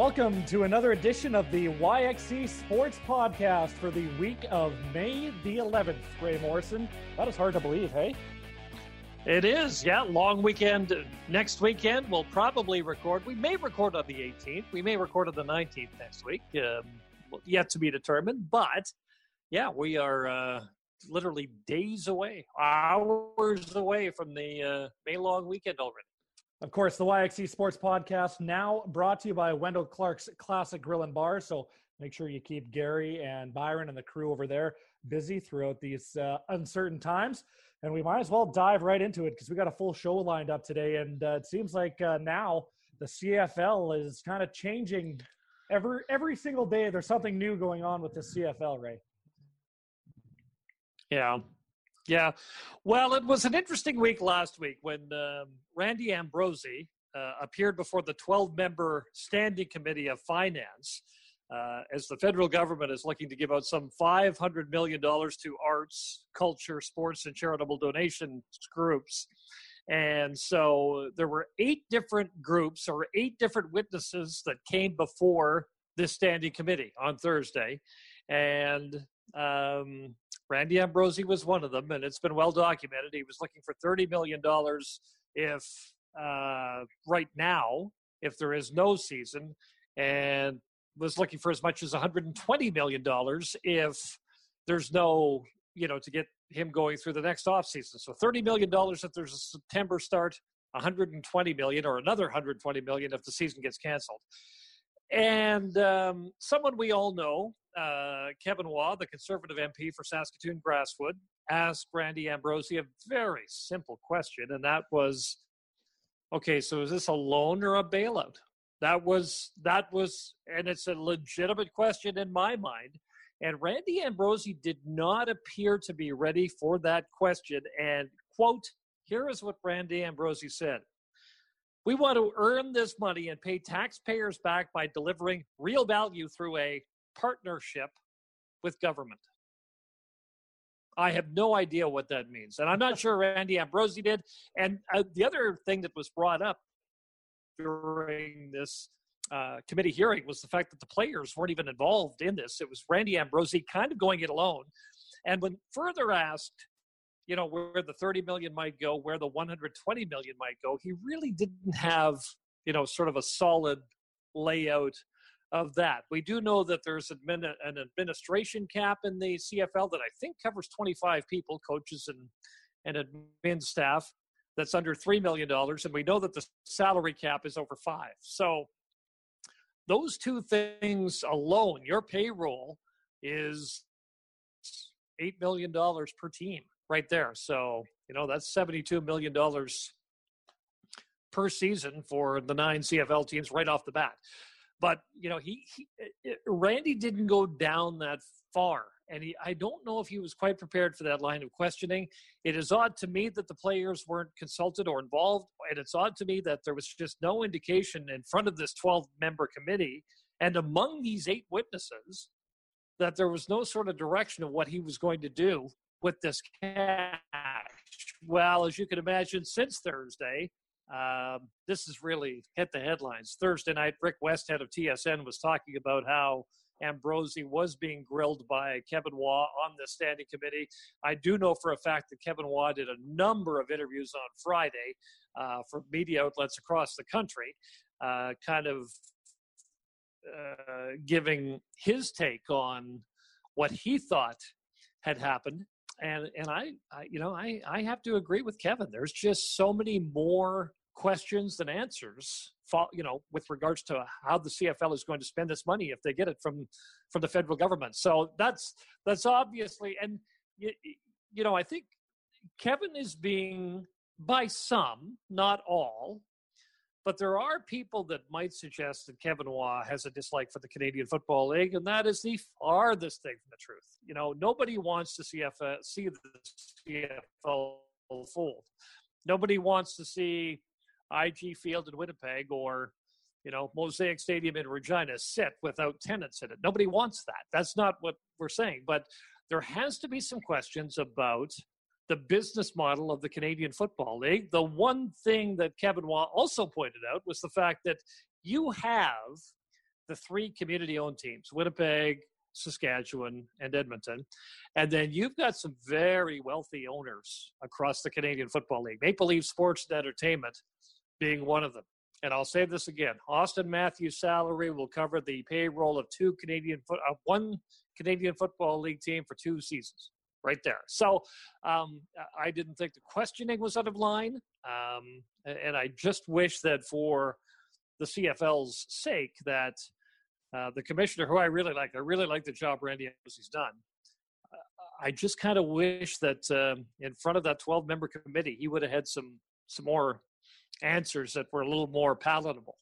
Welcome to another edition of the YXE Sports Podcast for the week of May the 11th. Wray Morrison. That is hard to believe, hey? It is, yeah. Long weekend next weekend. We'll probably record. We may record on the 18th. We may record on the 19th next week. Um, yet to be determined. But yeah, we are uh, literally days away, hours away from the uh, May long weekend already. Of course, the YXE Sports Podcast now brought to you by Wendell Clark's Classic Grill and Bar. So make sure you keep Gary and Byron and the crew over there busy throughout these uh, uncertain times. And we might as well dive right into it because we got a full show lined up today. And uh, it seems like uh, now the CFL is kind of changing every every single day. There's something new going on with the CFL, Wray. Yeah, yeah. Well, it was an interesting week last week when um, Randy Ambrosie uh, appeared before the 12 member standing committee of finance. Uh, as the federal government is looking to give out some $500 million to arts, culture, sports, and charitable donation groups. And so there were eight different groups or eight different witnesses that came before this standing committee on Thursday. And um, Randy Ambrosie was one of them, and it's been well documented. He was looking for $30 million if uh, right now, if there is no season, and was looking for as much as $120 million if there's no, you know, to get him going through the next offseason. So $30 million if there's a September start, 120 million or another 120 million if the season gets canceled. And um, someone we all know, uh, Kevin Waugh, the conservative MP for Saskatoon Grasswood, asked Randy Ambrosie a very simple question, and that was, "Okay, so is this a loan or a bailout?" That was that was, and it's a legitimate question in my mind. And Randy Ambrosie did not appear to be ready for that question. And quote, here is what Randy Ambrosie said. We want to earn this money and pay taxpayers back by delivering real value through a partnership with government. I have no idea what that means. And I'm not sure Randy Ambrosie did. And uh, the other thing that was brought up during this uh, committee hearing was the fact that the players weren't even involved in this. It was Randy Ambrosie kind of going it alone. And when further asked you know where the 30 million might go where the 120 million might go he really didn't have you know sort of a solid layout of that we do know that there's admin, an administration cap in the cfl that i think covers 25 people coaches and and admin staff that's under $3 million and we know that the salary cap is over five so those two things alone your payroll is $8 million per team right there. So, you know, that's $72 million per season for the nine CFL teams right off the bat. But, you know, he, he uh, uh, Randy didn't go down that far. And he, I don't know if he was quite prepared for that line of questioning. It is odd to me that the players weren't consulted or involved. And it's odd to me that there was just no indication in front of this 12 member committee and among these eight witnesses that there was no sort of direction of what he was going to do with this cash? Well, as you can imagine, since Thursday, um, this has really hit the headlines. Thursday night, Rick Westhead of TSN was talking about how Ambrosie was being grilled by Kevin Waugh on the standing committee. I do know for a fact that Kevin Waugh did a number of interviews on Friday uh, for media outlets across the country, uh, kind of uh, giving his take on what he thought had happened and and I, I, you know I I have to agree with Kevin. There's just so many more questions than answers. You know, with regards to how the CFL is going to spend this money if they get it from from the federal government. So that's that's obviously and you, you know I think Kevin is being by some, not all, but there are people that might suggest that Kevin Waugh has a dislike for the Canadian Football League, and that is the farthest thing from the truth. You know, nobody wants to see, see the CFL fold. Nobody wants to see IG Field in Winnipeg or, you know, Mosaic Stadium in Regina sit without tenants in it. Nobody wants that. That's not what we're saying. But there has to be some questions about – the business model of the Canadian Football League. The one thing that Kevin Waugh also pointed out was the fact that you have the three community owned teams Winnipeg, Saskatchewan, and Edmonton. And then you've got some very wealthy owners across the Canadian Football League. Maple Leaf Sports and Entertainment being one of them. And I'll say this again: Auston Matthews' salary will cover the payroll of two Canadian foot, uh, one Canadian Football League team for two seasons, right there. So um, I didn't think the questioning was out of line, um, and I just wish that for the CFL's sake that uh, the commissioner, who I really like, I really like the job Randy Ambrosie done. Uh, I just kind of wish that um, in front of that 12 member committee, he would have had some some more answers that were a little more palatable.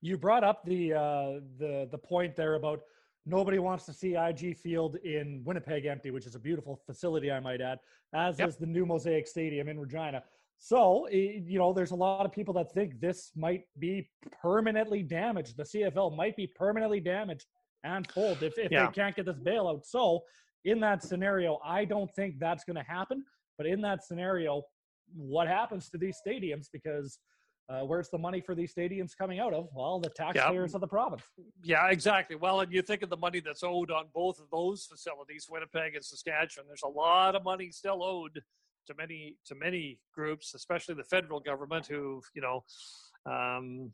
You brought up the uh, the the point there about nobody wants to see IG Field in Winnipeg empty, which is a beautiful facility, I might add, as yep. is the new Mosaic Stadium in Regina. So, you know, there's a lot of people that think this might be permanently damaged. The CFL might be permanently damaged and pulled if, if yeah. they can't get this bailout. So, in that scenario, I don't think that's going to happen. But in that scenario, what happens to these stadiums? Because uh, where's the money for these stadiums coming out of? Well, the taxpayers yeah. of the province. Yeah, exactly. Well, and you think of the money that's owed on both of those facilities, Winnipeg and Saskatchewan. There's a lot of money still owed to many to many groups, especially the federal government, who you know um,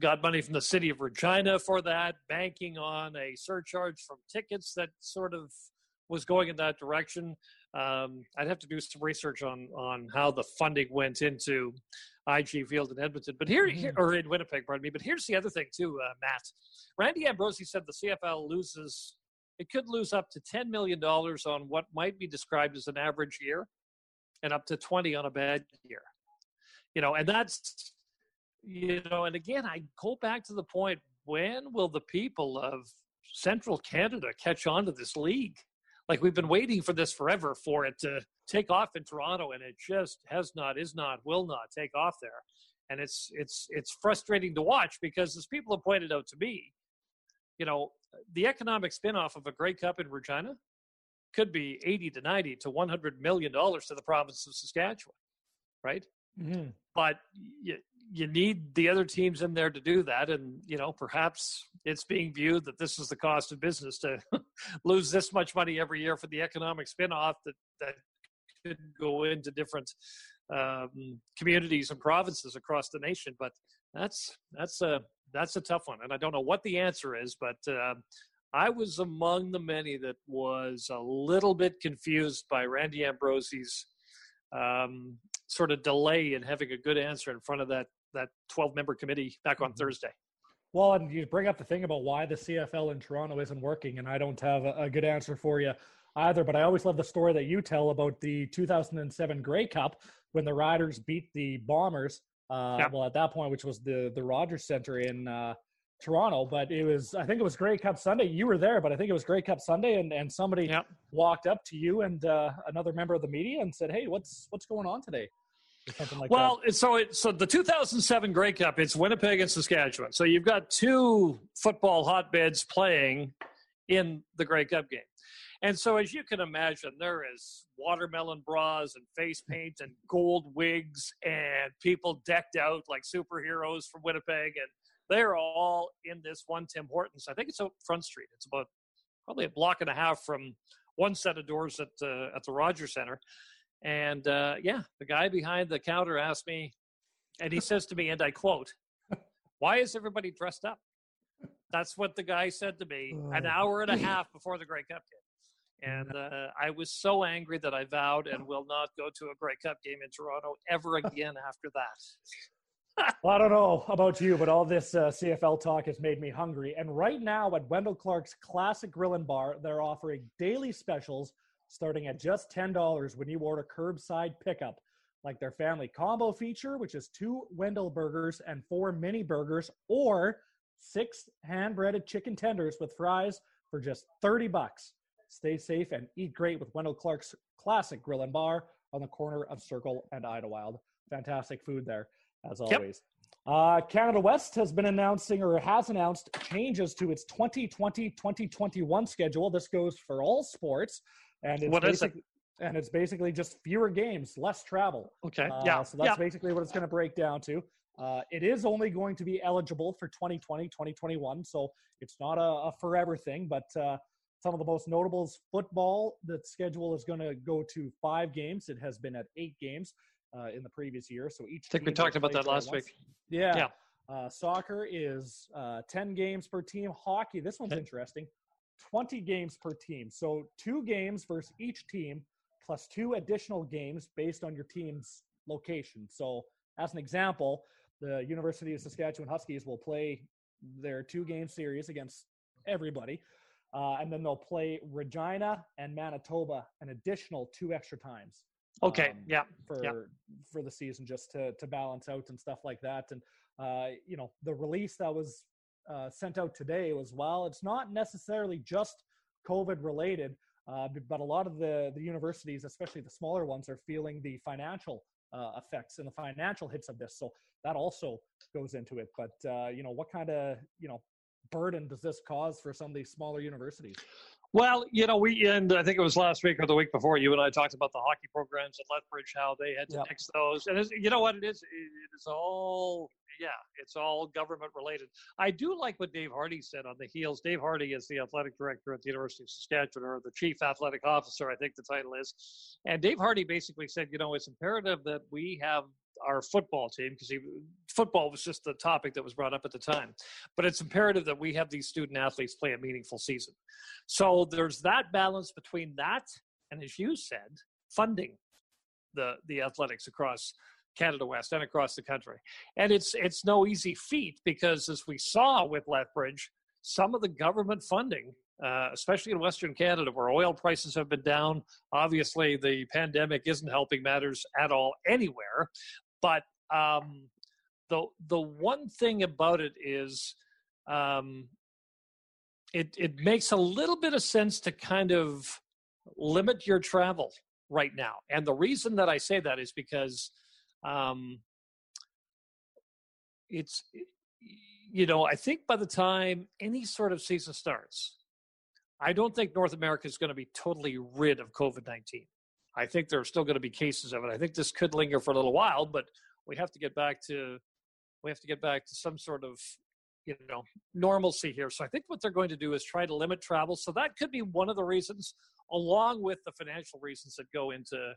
got money from the city of Regina for that, banking on a surcharge from tickets that sort of was going in that direction. Um, I'd have to do some research on on how the funding went into IG Field in Edmonton, but here, here mm-hmm. or in Winnipeg, pardon me. But here's the other thing too, uh, Matt. Randy Ambrosie said the CFL loses. It could lose up to $10 million on what might be described as an average year and up to 20 on a bad year. You know, and that's, you know, and again, I go back to the point when will the people of central Canada catch on to this league? Like we've been waiting for this forever for it to take off in Toronto, and it just has not, is not, will not take off there. And it's it's it's frustrating to watch because as people have pointed out to me, you know, the economic spinoff of a Grey Cup in Regina could be 80 to 90 to 100 million dollars to the province of Saskatchewan, right? Mm-hmm. But you, you need the other teams in there to do that, and you know perhaps it's being viewed that this is the cost of business to lose this much money every year for the economic spinoff that that could go into different um, communities and provinces across the nation. But that's that's a that's a tough one, and I don't know what the answer is, but. Uh, I was among the many that was a little bit confused by Randy Ambrosie's um, sort of delay in having a good answer in front of that that 12 member committee back on mm-hmm. Thursday. Well, and you bring up the thing about why the CFL in Toronto isn't working, and I don't have a, a good answer for you either. But I always love the story that you tell about the 2007 Grey Cup when the Riders beat the Bombers. Uh, yep. Well, at that point, which was the the Rogers Center in uh, Toronto, but it was I think it was Grey Cup Sunday. You were there, but I think it was Grey Cup Sunday, and, and somebody yep. walked up to you and uh, another member of the media and said, "Hey, what's what's going on today?" Like well, that. so it, so the 2007 Grey Cup, it's Winnipeg and Saskatchewan. So you've got two football hotbeds playing in the Grey Cup game. And so, as you can imagine, there is watermelon bras and face paint and gold wigs and people decked out like superheroes from Winnipeg. And they're all in this one Tim Hortons. I think it's up Front Street. It's about probably a block and a half from one set of doors at uh, at the Rogers Center. And uh, yeah, the guy behind the counter asked me, and he says to me, and I quote, "Why is everybody dressed up?" That's what the guy said to me an hour and a half before the Grey Cup game. And uh, I was so angry that I vowed and will not go to a Grey Cup game in Toronto ever again after that well, I don't know about you, but all this uh, CFL talk has made me hungry. And right now at Wendell Clark's Classic Grill and Bar, they're offering daily specials starting at just $10 when you order curbside pickup, like their family combo feature, which is two Wendell burgers and four mini burgers, or six hand breaded chicken tenders with fries for just 30 bucks. Stay safe and eat great with Wendell Clark's Classic Grill and Bar on the corner of Circle and Idylwyld. Fantastic food there as always. Yep. Uh, Canada West has been announcing or has announced changes to its 2020-2021 schedule. This goes for all sports, and it's what is it? And it's basically just fewer games, less travel. Okay. Uh, yeah. So that's yeah. basically what it's going to break down to. Uh, it is only going to be eligible for 2020, 2021, so it's not a, a forever thing. But uh, some of the most notables football, the schedule is going to go to five games. It has been at eight games uh, in the previous year. So each. I think we talked about that last week. Yeah. Yeah. Uh, soccer is uh, 10 games per team. Hockey, this one's okay. interesting 20 games per team. So two games versus each team, plus two additional games based on your team's location. So, as an example, the University of Saskatchewan Huskies will play their two game series against everybody. Uh, and then they'll play Regina and Manitoba an additional two extra times. Okay. Um, yeah. For yeah. for the season, just to to balance out and stuff like that. And uh, you know, the release that was uh, sent out today was well, it's not necessarily just COVID related, uh, but a lot of the the universities, especially the smaller ones, are feeling the financial uh, effects and the financial hits of this. So that also goes into it. But uh, you know, what kind of you know burden does this cause for some of these smaller universities? Well, you know, we and I think it was last week or the week before you and I talked about the hockey programs at Lethbridge, how they had to yep. nix those, and you know what it is? It is all yeah, it's all government related. I do like what Dave Hardy said on the heels. Dave Hardy is the athletic director at the University of Saskatchewan, or the chief athletic officer, I think the title is. And Dave Hardy basically said, you know, it's imperative that we have our football team because football was just the topic that was brought up at the time. But it's imperative that we have these student athletes play a meaningful season. So there's that balance between that and, as you said, funding the the athletics across Canada West and across the country. And it's it's no easy feat because as we saw with Lethbridge, some of the government funding, uh, especially in Western Canada, where oil prices have been down, obviously the pandemic isn't helping matters at all anywhere. But um, the the one thing about it is. Um, it, it makes a little bit of sense to kind of limit your travel right now. And the reason that I say that is because um, it's you know i think by the time any sort of season starts i don't think north america is going to be totally rid of covid-19 i think there are still going to be cases of it. I think this could linger for a little while but we have to get back to we have to get back to some sort of you know normalcy here. So i think what they're going to do is try to limit travel. So that could be one of the reasons along with the financial reasons that go into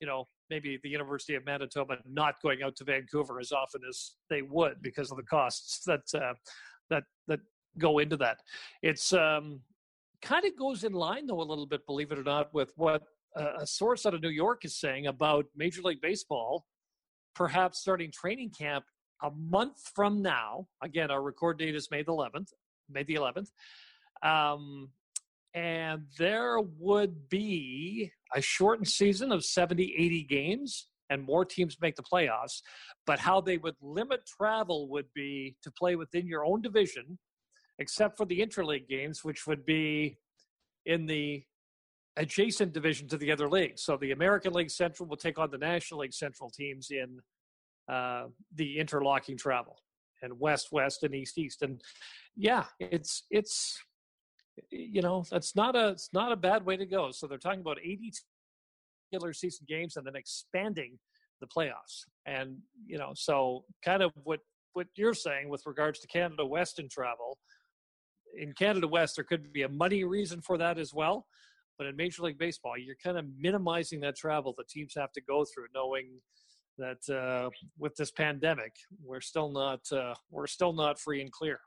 you know, maybe the University of Manitoba not going out to Vancouver as often as they would because of the costs that uh, that that go into that. It's um, kind of goes in line though a little bit, believe it or not, with what a source out of New York is saying about Major League Baseball, perhaps starting training camp a month from now. Again, our record date is May the 11th. May the 11th. Um, and there would be a shortened season of 70, 80 games, and more teams make the playoffs. But how they would limit travel would be to play within your own division, except for the interleague games, which would be in the adjacent division to the other leagues. So the American League Central will take on the National League Central teams in uh, the interlocking travel, and West West and East East. And yeah, it's it's you know that's not a it's not a bad way to go. So they're talking about 80 regular season games and then expanding the playoffs. And you know, so kind of what what you're saying with regards to Canada west and travel. In Canada West, there could be a money reason for that as well. But in Major League Baseball, you're kind of minimizing that travel that teams have to go through, knowing that uh, with this pandemic, we're still not uh, we're still not free and clear.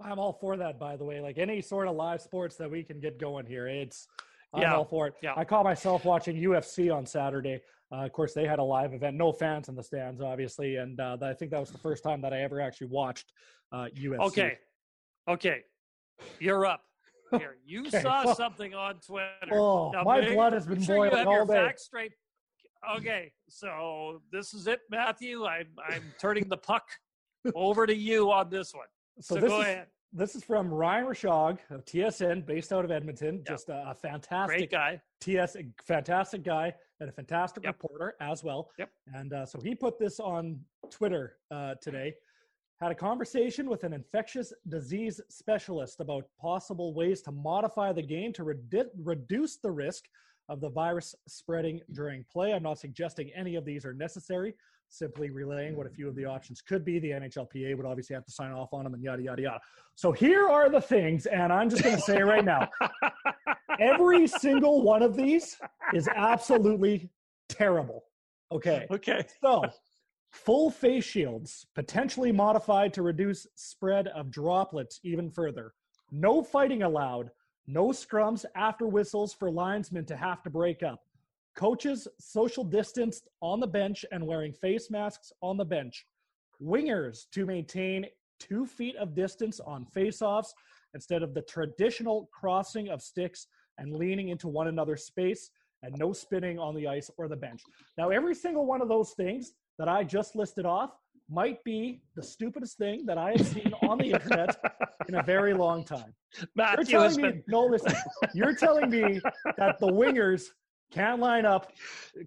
I'm all for that, by the way. Like any sort of live sports that we can get going here, it's I'm yeah. all for it. Yeah. I caught myself watching UFC on Saturday. Uh, of course, they had a live event, no fans in the stands, obviously, and uh, I think that was the first time that I ever actually watched uh, UFC. Okay, okay, you're up. Here, you okay. saw something on Twitter. Oh, now, my blood has been sure boiling all day. Straight. Okay, so this is it, Matthew. I'm I'm turning the puck over to you on this one. So, so this go is, ahead. This is from Ryan Rishaug of TSN, based out of Edmonton. Yep. Just a, a, fantastic Great guy. TS, fantastic guy, and a fantastic yep. reporter as well. Yep. And uh, so he put this on Twitter uh, today. Had a conversation with an infectious disease specialist about possible ways to modify the game to redu- reduce the risk of the virus spreading during play. I'm not suggesting any of these are necessary, simply relaying what a few of the options could be. The NHLPA would obviously have to sign off on them and yada, yada, yada. So here are the things, and I'm just going to say right now every single one of these is absolutely terrible. Okay. Okay. So, full face shields, potentially modified to reduce spread of droplets even further. No fighting allowed. No scrums after whistles for linesmen to have to break up. Coaches social distanced on the bench and wearing face masks on the bench. Wingers to maintain two feet of distance on faceoffs instead of the traditional crossing of sticks and leaning into one another's space and no spinning on the ice or the bench. Now, every single one of those things that I just listed off might be the stupidest thing that I have seen on the internet in a very long time. Matthew you're telling me, been no, listen, you're telling me that the wingers can't line up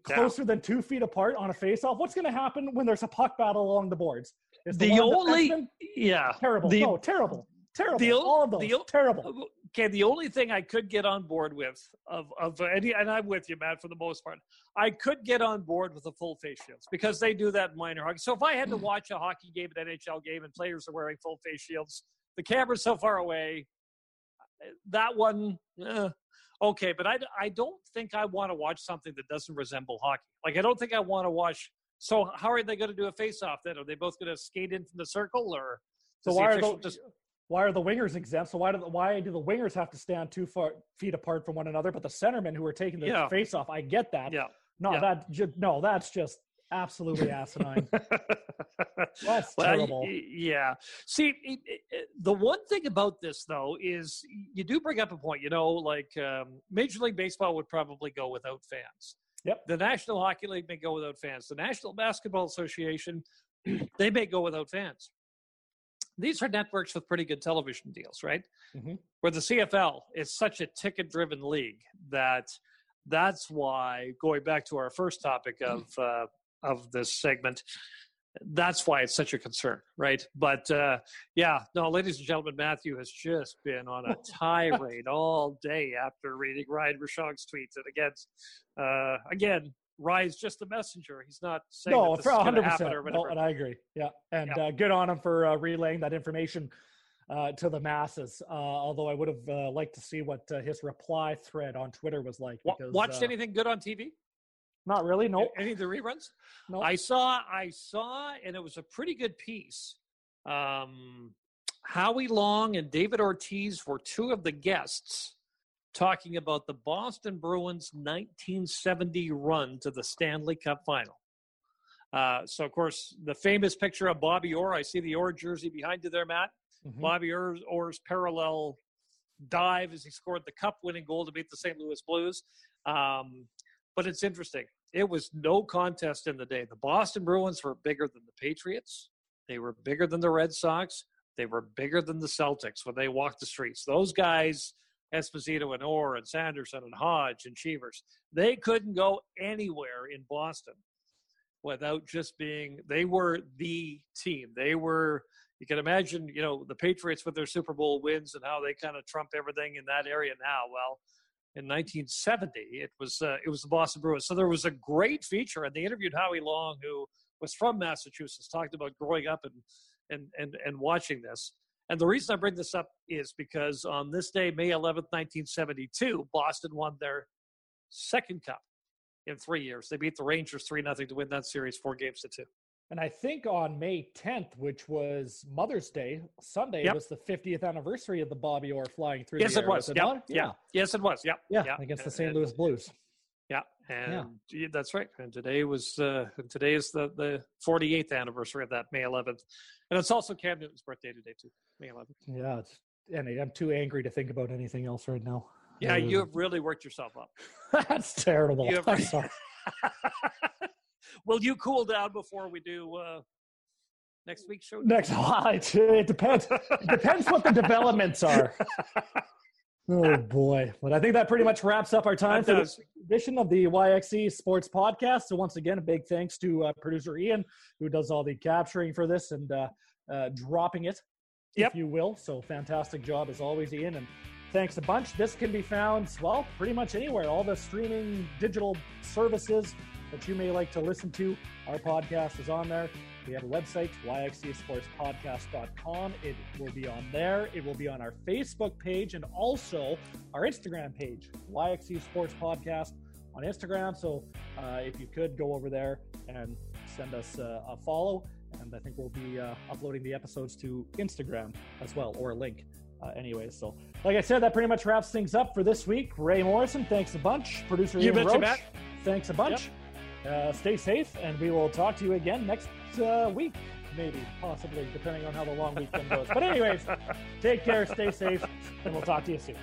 closer than two feet apart on a face-off. What's going to happen when there's a puck battle along the boards? Is the one only yeah terrible, the- no, terrible, terrible. the all of those, the terrible. Uh, okay the only thing i could get on board with of of any and i'm with you matt for the most part i could get on board with the full face shields because they do that in minor hockey. So if i had to watch a hockey game an nhl game and players are wearing full face shields the camera's so far away that one eh, okay. But I, I don't think i want to watch something that doesn't resemble hockey. Like i don't think i want to watch so how are they going to do a face off then? Are they both going to skate into the circle or So why are the just why are the wingers exempt? So why do the, why do the wingers have to stand two far, feet apart from one another? But the centermen who are taking the Yeah. face off, I get that. yeah No, yeah. that ju- no, that's just absolutely asinine. That's Well, terrible. yeah. See, it, it- the one thing about this, though, is you do bring up a point. You know, like um, Major League Baseball would probably go without fans. Yep. The National Hockey League may go without fans. The National Basketball Association, they may go without fans. These are networks with pretty good television deals, right? Mhm. Where the CFL is such a ticket-driven league that that's why going back to our first topic of uh, of this segment, that's why it's such a concern, right? But uh, yeah, no, ladies and gentlemen, Matthew has just been on a tirade all day after reading Ryan Rishaug's tweets, and again, uh, again, Ryan's just a messenger. He's not saying no, that this for is going to hundred happen percent. or No, whatever. and I agree. Yeah, and Yeah. Uh, good on him for uh, relaying that information uh, to the masses. Uh, although I would have uh, liked to see what uh, his reply thread on Twitter was like. Because, Watched anything good on TV? Not really. No. Any of the reruns? No. I saw, I saw, and it was a pretty good piece. Um, Howie Long and David Ortiz were two of the guests talking about the Boston Bruins 1970 run to the Stanley Cup final. Uh, so, of course, the famous picture of Bobby Orr. I see the Orr jersey behind you there, Matt. Mhm. Bobby Orr's, Orr's parallel dive as he scored the cup winning goal to beat the St. Louis Blues. Um, but it's interesting. It was no contest in the day. The Boston Bruins were bigger than the Patriots, they were bigger than the Red Sox, they were bigger than the Celtics when they walked the streets. Those guys, Esposito and Orr and Sanderson and Hodge and Cheevers, they couldn't go anywhere in Boston without just being they were the team. They were you can imagine, you know, the Patriots with their Super Bowl wins and how they kind of trump everything in that area now. Well, in 1970, it was uh, it was the Boston Bruins. So there was a great feature, and they interviewed Howie Long, who was from Massachusetts, talked about growing up and and and and watching this. And the reason I bring this up is because on this day, May 11th, 1972, Boston won their second cup in three years. They beat the Rangers three nothing to win that series, four games to two. And I think on May 10th, which was Mother's Day, Sunday, Yep. was the 50th anniversary of the Bobby Orr flying through Yes, the it air, was. it Yep. not? Yeah. Yes, it was. Yep. Yeah, Yep. against the And- St. and- Louis Blues. Yeah, and yeah, that's right. And today was uh, today is the the 48th anniversary of that May 11th, and it's also Cam Newton's birthday today too, May 11th. Yeah, it's, and I'm too angry to think about anything else right now. Yeah, you have really worked yourself up. That's terrible. You have- I'm sorry. Will you cool down before we do uh, next week's show? Next, it, it depends. It depends what the developments are. Oh boy! But I think that pretty much wraps up our time That for does. this edition of the YXE Sports Podcast. So once again, a big thanks to uh, producer Ian, who does all the capturing for this and uh, uh, dropping it, Yep. if you will. So fantastic job as always, Ian, and thanks a bunch. This can be found well pretty much anywhere. All the streaming digital services that you may like to listen to. Our podcast is on there. We have a website, yxesportspodcast.com. It will be on there. It will be on our Facebook page and also our Instagram page, YXE Sports Podcast on Instagram. So uh, if you could go over there and send us uh, a follow, and I think we'll be uh, uploading the episodes to Instagram as well, or a link. Uh, anyways, so like I said, that pretty much wraps things up for this week. Wray Morrison, thanks a bunch. Producer you Ian Roach, thanks a bunch. Uh, stay safe, and we will talk to you again uh, week, maybe, possibly, depending on how the long weekend goes. But anyways, take care, stay safe, and we'll talk to you soon.